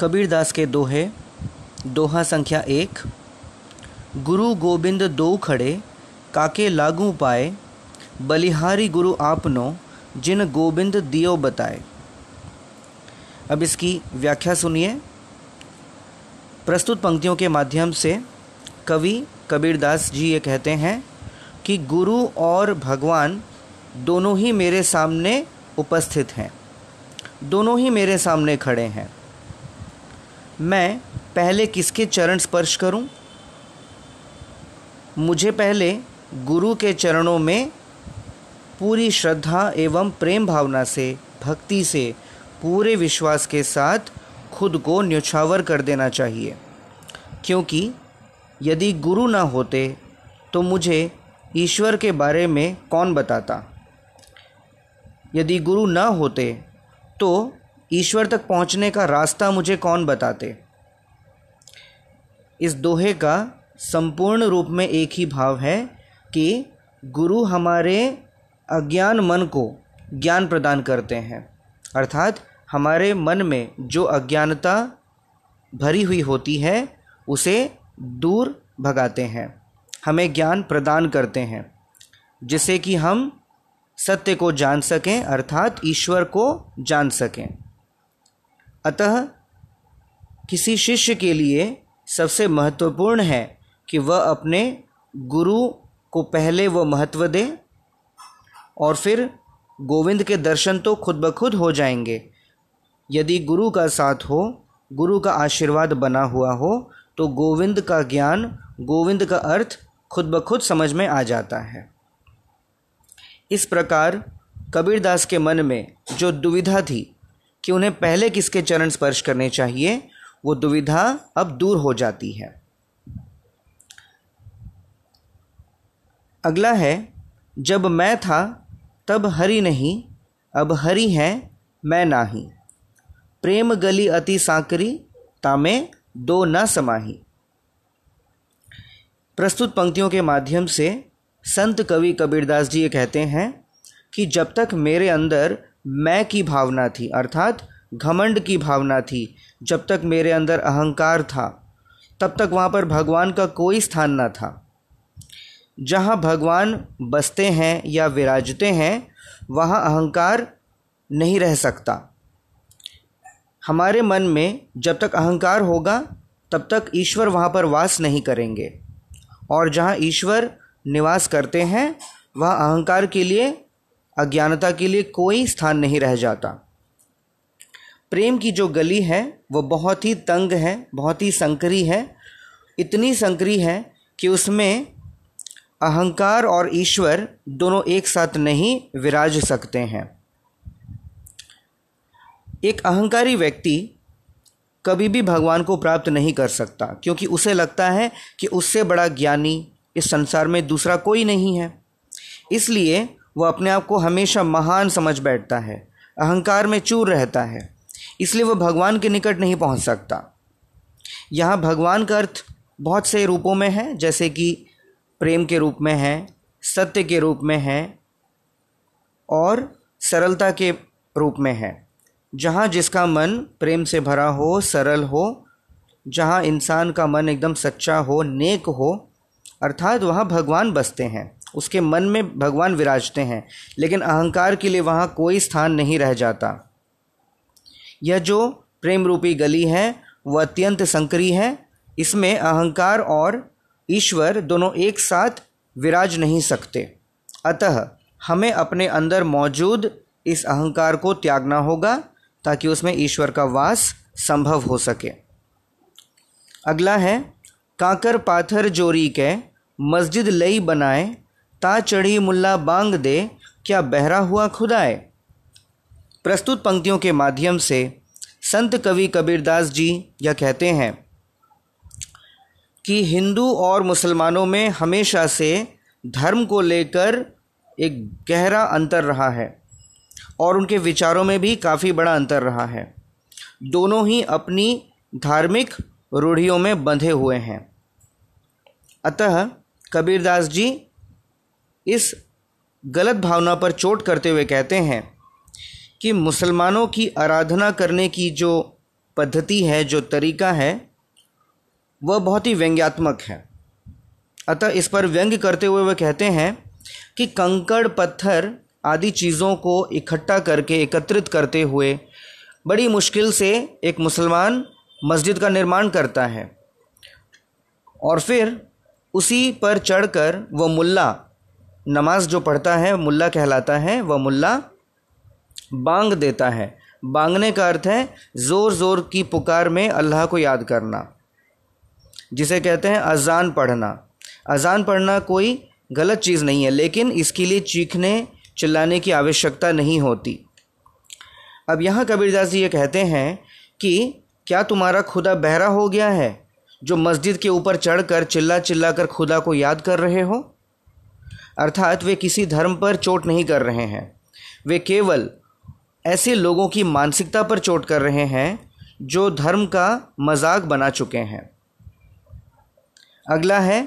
कबीरदास के दोहे दोहा संख्या एक, गुरु गोबिंद दो खड़े, काके लागू पाए, बलिहारी गुरु आपनो जिन गोबिंद दियो बताए। अब इसकी व्याख्या सुनिए। प्रस्तुत पंक्तियों के माध्यम से कवि कबीरदास जी ये कहते हैं कि गुरु और भगवान दोनों ही मेरे सामने उपस्थित हैं, दोनों ही मेरे सामने खड़े हैं। मैं पहले किसके चरण स्पर्श करूँ? मुझे पहले गुरु के चरणों में पूरी श्रद्धा एवं प्रेम भावना से, भक्ति से, पूरे विश्वास के साथ खुद को न्यौछावर कर देना चाहिए क्योंकि यदि गुरु ना होते तो मुझे ईश्वर के बारे में कौन बताता यदि गुरु ना होते तो ईश्वर तक पहुँचने का रास्ता मुझे कौन बताते? इस दोहे का संपूर्ण रूप में एक ही भाव है कि गुरु हमारे अज्ञान मन को ज्ञान प्रदान करते हैं। अर्थात हमारे मन में जो अज्ञानता भरी हुई होती है, उसे दूर भगाते हैं। हमें ज्ञान प्रदान करते हैं, जिससे कि हम सत्य को जान सकें, अर्थात ईश्वर को जान सकें। अतः किसी शिष्य के लिए सबसे महत्वपूर्ण है कि वह अपने गुरु को पहले वह महत्व दे और फिर गोविंद के दर्शन तो खुद ब खुद हो जाएँगे। यदि गुरु का साथ हो, गुरु का आशीर्वाद बना हुआ हो तो गोविंद का ज्ञान, गोविंद का अर्थ खुद ब खुद समझ में आ जाता है। इस प्रकार कबीरदास के मन में जो दुविधा थी कि उन्हें पहले किसके चरण स्पर्श करने चाहिए, वो दुविधा अब दूर हो जाती है। अगला है, जब मैं था, तब हरि नहीं, अब हरि है, मैं नाही। प्रेम गली अति सांकरी, तामे दो न समाही। प्रस्तुत पंक्तियों के माध्यम से संत कवि कबीरदास जी ये कहते हैं कि जब तक मेरे अंदर मैं की भावना थी, अर्थात घमंड की भावना थी, जब तक मेरे अंदर अहंकार था, तब तक वहाँ पर भगवान का कोई स्थान न था। जहाँ भगवान बसते हैं या विराजते हैं, वहाँ अहंकार नहीं रह सकता। हमारे मन में जब तक अहंकार होगा, तब तक ईश्वर वहाँ पर वास नहीं करेंगे। और जहाँ ईश्वर निवास करते हैं, वह अहंकार के लिए अज्ञानता के लिए कोई स्थान नहीं रह जाता। प्रेम की जो गली है, वो बहुत ही तंग है, बहुत ही संकरी है, इतनी संकरी है कि उसमें अहंकार और ईश्वर दोनों एक साथ नहीं विराज सकते हैं। एक अहंकारी व्यक्ति कभी भी भगवान को प्राप्त नहीं कर सकता, क्योंकि उसे लगता है कि उससे बड़ा ज्ञानी इस संसार में दूसरा कोई नहीं है। इसलिए वह अपने आप को हमेशा महान समझ बैठता है, अहंकार में चूर रहता है, इसलिए वह भगवान के निकट नहीं पहुँच सकता। यहाँ भगवान का अर्थ बहुत से रूपों में है, जैसे कि प्रेम के रूप में है, सत्य के रूप में है, और सरलता के रूप में है। जहाँ जिसका मन प्रेम से भरा हो, सरल हो, जहाँ इंसान का मन एकदम सच्चा हो, नेक हो, अर्थात वहाँ भगवान बसते हैं। उसके मन में भगवान विराजते हैं, लेकिन अहंकार के लिए वहाँ कोई स्थान नहीं रह जाता। यह जो प्रेम रूपी गली है, वह अत्यंत संकरी है। इसमें अहंकार और ईश्वर दोनों एक साथ विराज नहीं सकते। अतः हमें अपने अंदर मौजूद इस अहंकार को त्यागना होगा, ताकि उसमें ईश्वर का वास संभव हो सके। अगला है, काकर पाथर जोरी के मस्जिद लई बनाए ता चढ़ी मुल्ला बांग दे, क्या बहरा हुआ खुदाए? प्रस्तुत पंक्तियों के माध्यम से संत कवि कबीरदास जी यह कहते हैं कि हिंदू और मुसलमानों में हमेशा से धर्म को लेकर एक गहरा अंतर रहा है और उनके विचारों में भी काफ़ी बड़ा अंतर रहा है। दोनों ही अपनी धार्मिक रूढ़ियों में बंधे हुए हैं। अतः कबीरदास जी इस गलत भावना पर चोट करते हुए कहते हैं कि मुसलमानों की आराधना करने की जो पद्धति है, जो तरीका है, वह बहुत ही व्यंग्यात्मक है। अतः इस पर व्यंग करते हुए वह कहते हैं कि कंकड़, पत्थर आदि चीज़ों को इकट्ठा करके, एकत्रित करते हुए बड़ी मुश्किल से एक मुसलमान मस्जिद का निर्माण करता है। और फिर उसी पर चढ़कर वह मुल्ला नमाज़ जो पढ़ता है, मुल्ला कहलाता है, वह मुल्ला बांग देता है। बांगने का अर्थ है ज़ोर ज़ोर की पुकार में अल्लाह को याद करना, जिसे कहते हैं अजान पढ़ना। अजान पढ़ना कोई गलत चीज़ नहीं है, लेकिन इसके लिए चीखने, चिल्लाने की आवश्यकता नहीं होती। अब यहाँ कबीरदास जी ये कहते हैं कि, क्या तुम्हारा खुदा बहरा हो गया है, जो मस्जिद के ऊपर चढ़कर चिल्ला चिल्ला कर खुदा को याद कर रहे हो? अर्थात वे किसी धर्म पर चोट नहीं कर रहे हैं। वे केवल ऐसे लोगों की मानसिकता पर चोट कर रहे हैं, जो धर्म का मज़ाक बना चुके हैं। अगला है,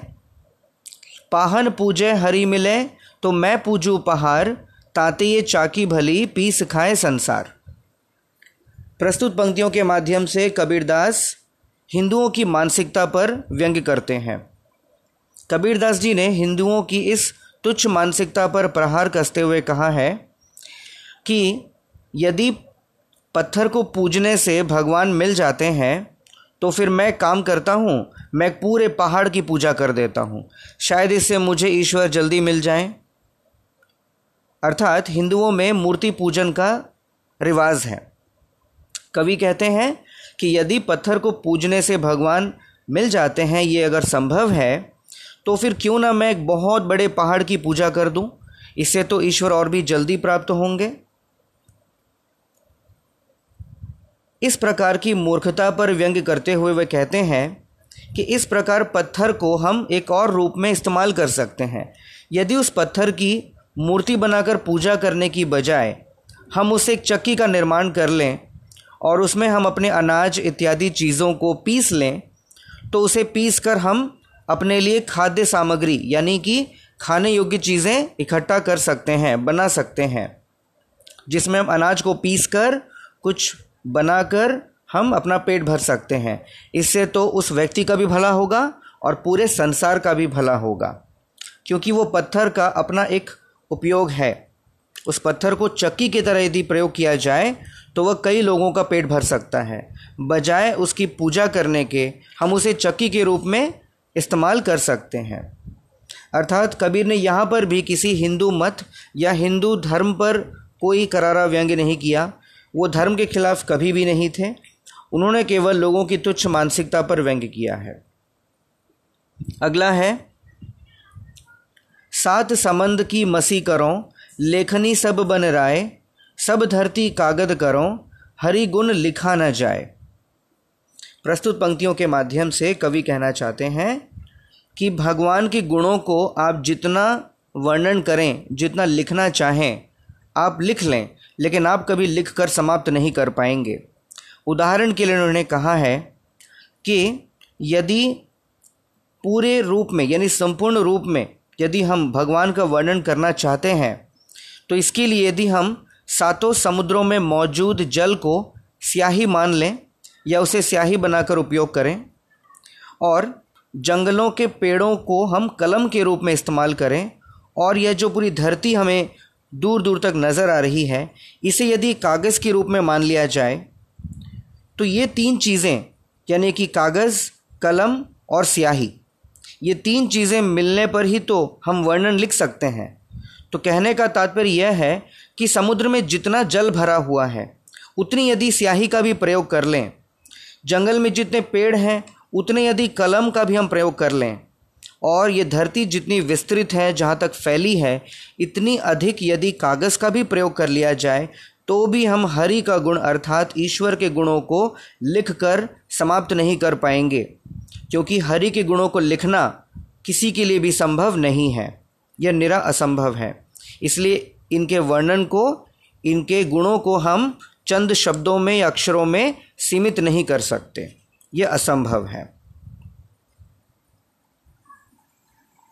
पाहन पूजे हरी मिले तो मैं पूजू पहाड़, ताते ये चाकी भली पी सिखाए संसार। प्रस्तुत पंक्तियों के माध्यम से कबीरदास हिंदुओं की मानसिकता पर व्यंग्य करते हैं। कबीरदास जी ने हिंदुओं की इस तुच्छ मानसिकता पर प्रहार कसते हुए कहा है कि यदि पत्थर को पूजने से भगवान मिल जाते हैं तो फिर मैं काम करता हूँ, मैं पूरे पहाड़ की पूजा कर देता हूँ। शायद इससे मुझे ईश्वर जल्दी मिल जाए। अर्थात हिंदुओं में मूर्ति पूजन का रिवाज है। कवि कहते हैं कि यदि पत्थर को पूजने से भगवान मिल जाते हैं, ये अगर संभव है तो फिर क्यों ना मैं एक बहुत बड़े पहाड़ की पूजा कर दूँ? इससे तो ईश्वर और भी जल्दी प्राप्त होंगे। इस प्रकार की मूर्खता पर व्यंग करते हुए वे कहते हैं कि इस प्रकार पत्थर को हम एक और रूप में इस्तेमाल कर सकते हैं। यदि उस पत्थर की मूर्ति बनाकर पूजा करने की बजाय हम उसे एक चक्की का निर्माण कर लें और उसमें हम अपने अनाज इत्यादि चीज़ों को पीस लें तो उसे पीस कर हम अपने लिए खाद्य सामग्री, यानी कि खाने योग्य चीज़ें इकट्ठा कर सकते हैं, बना सकते हैं, जिसमें हम अनाज को पीस कर कुछ बनाकर हम अपना पेट भर सकते हैं। इससे तो उस व्यक्ति का भी भला होगा और पूरे संसार का भी भला होगा, क्योंकि वो पत्थर का अपना एक उपयोग है। उस पत्थर को चक्की की तरह यदि प्रयोग किया जाए तो वह कई लोगों का पेट भर सकता है। बजाय उसकी पूजा करने के, हम उसे चक्की के रूप में इस्तेमाल कर सकते हैं। अर्थात कबीर ने यहाँ पर भी किसी हिंदू मत या हिंदू धर्म पर कोई करारा व्यंग्य नहीं किया। वो धर्म के खिलाफ कभी भी नहीं थे। उन्होंने केवल लोगों की तुच्छ मानसिकता पर व्यंग्य किया है। अगला है, सात समंद की मसी करो, लेखनी सब बन राय, सब धरती कागद करो, हरि गुण लिखा न जाए प्रस्तुत पंक्तियों के माध्यम से कवि कहना चाहते हैं कि भगवान के गुणों को आप जितना वर्णन करें, जितना लिखना चाहें, आप लिख लें, लेकिन आप कभी लिख कर समाप्त नहीं कर पाएँगे। उदाहरण के लिए उन्होंने कहा है कि यदि पूरे रूप में, यानी संपूर्ण रूप में यदि हम भगवान का वर्णन करना चाहते हैं तो इसके लिए यदि हम सातों समुद्रों में मौजूद जल को स्याही मान लें या उसे स्याही बनाकर उपयोग करें। और जंगलों के पेड़ों को हम कलम के रूप में इस्तेमाल करें। और यह जो पूरी धरती हमें दूर दूर तक नज़र आ रही है, इसे यदि कागज़ के रूप में मान लिया जाए तो ये तीन चीज़ें, यानी कि कागज़, कलम और स्याही, ये तीन चीज़ें मिलने पर ही तो हम वर्णन लिख सकते हैं। तो कहने का तात्पर्य यह है कि समुद्र में जितना जल भरा हुआ है, उतनी यदि स्याही का भी प्रयोग कर लें जंगल में जितने पेड़ हैं, उतने यदि कलम का भी हम प्रयोग कर लें। और ये धरती जितनी विस्तृत है, जहाँ तक फैली है, इतनी अधिक यदि कागज़ का भी प्रयोग कर लिया जाए तो भी हम हरि का गुण अर्थात ईश्वर के गुणों को लिख कर समाप्त नहीं कर पाएँगे। क्योंकि हरि के गुणों को लिखना किसी के लिए भी संभव नहीं है। यह निरा असंभव है। इसलिए इनके वर्णन को, इनके गुणों को हम चंद शब्दों में या अक्षरों में सीमित नहीं कर सकते। ये असंभव है।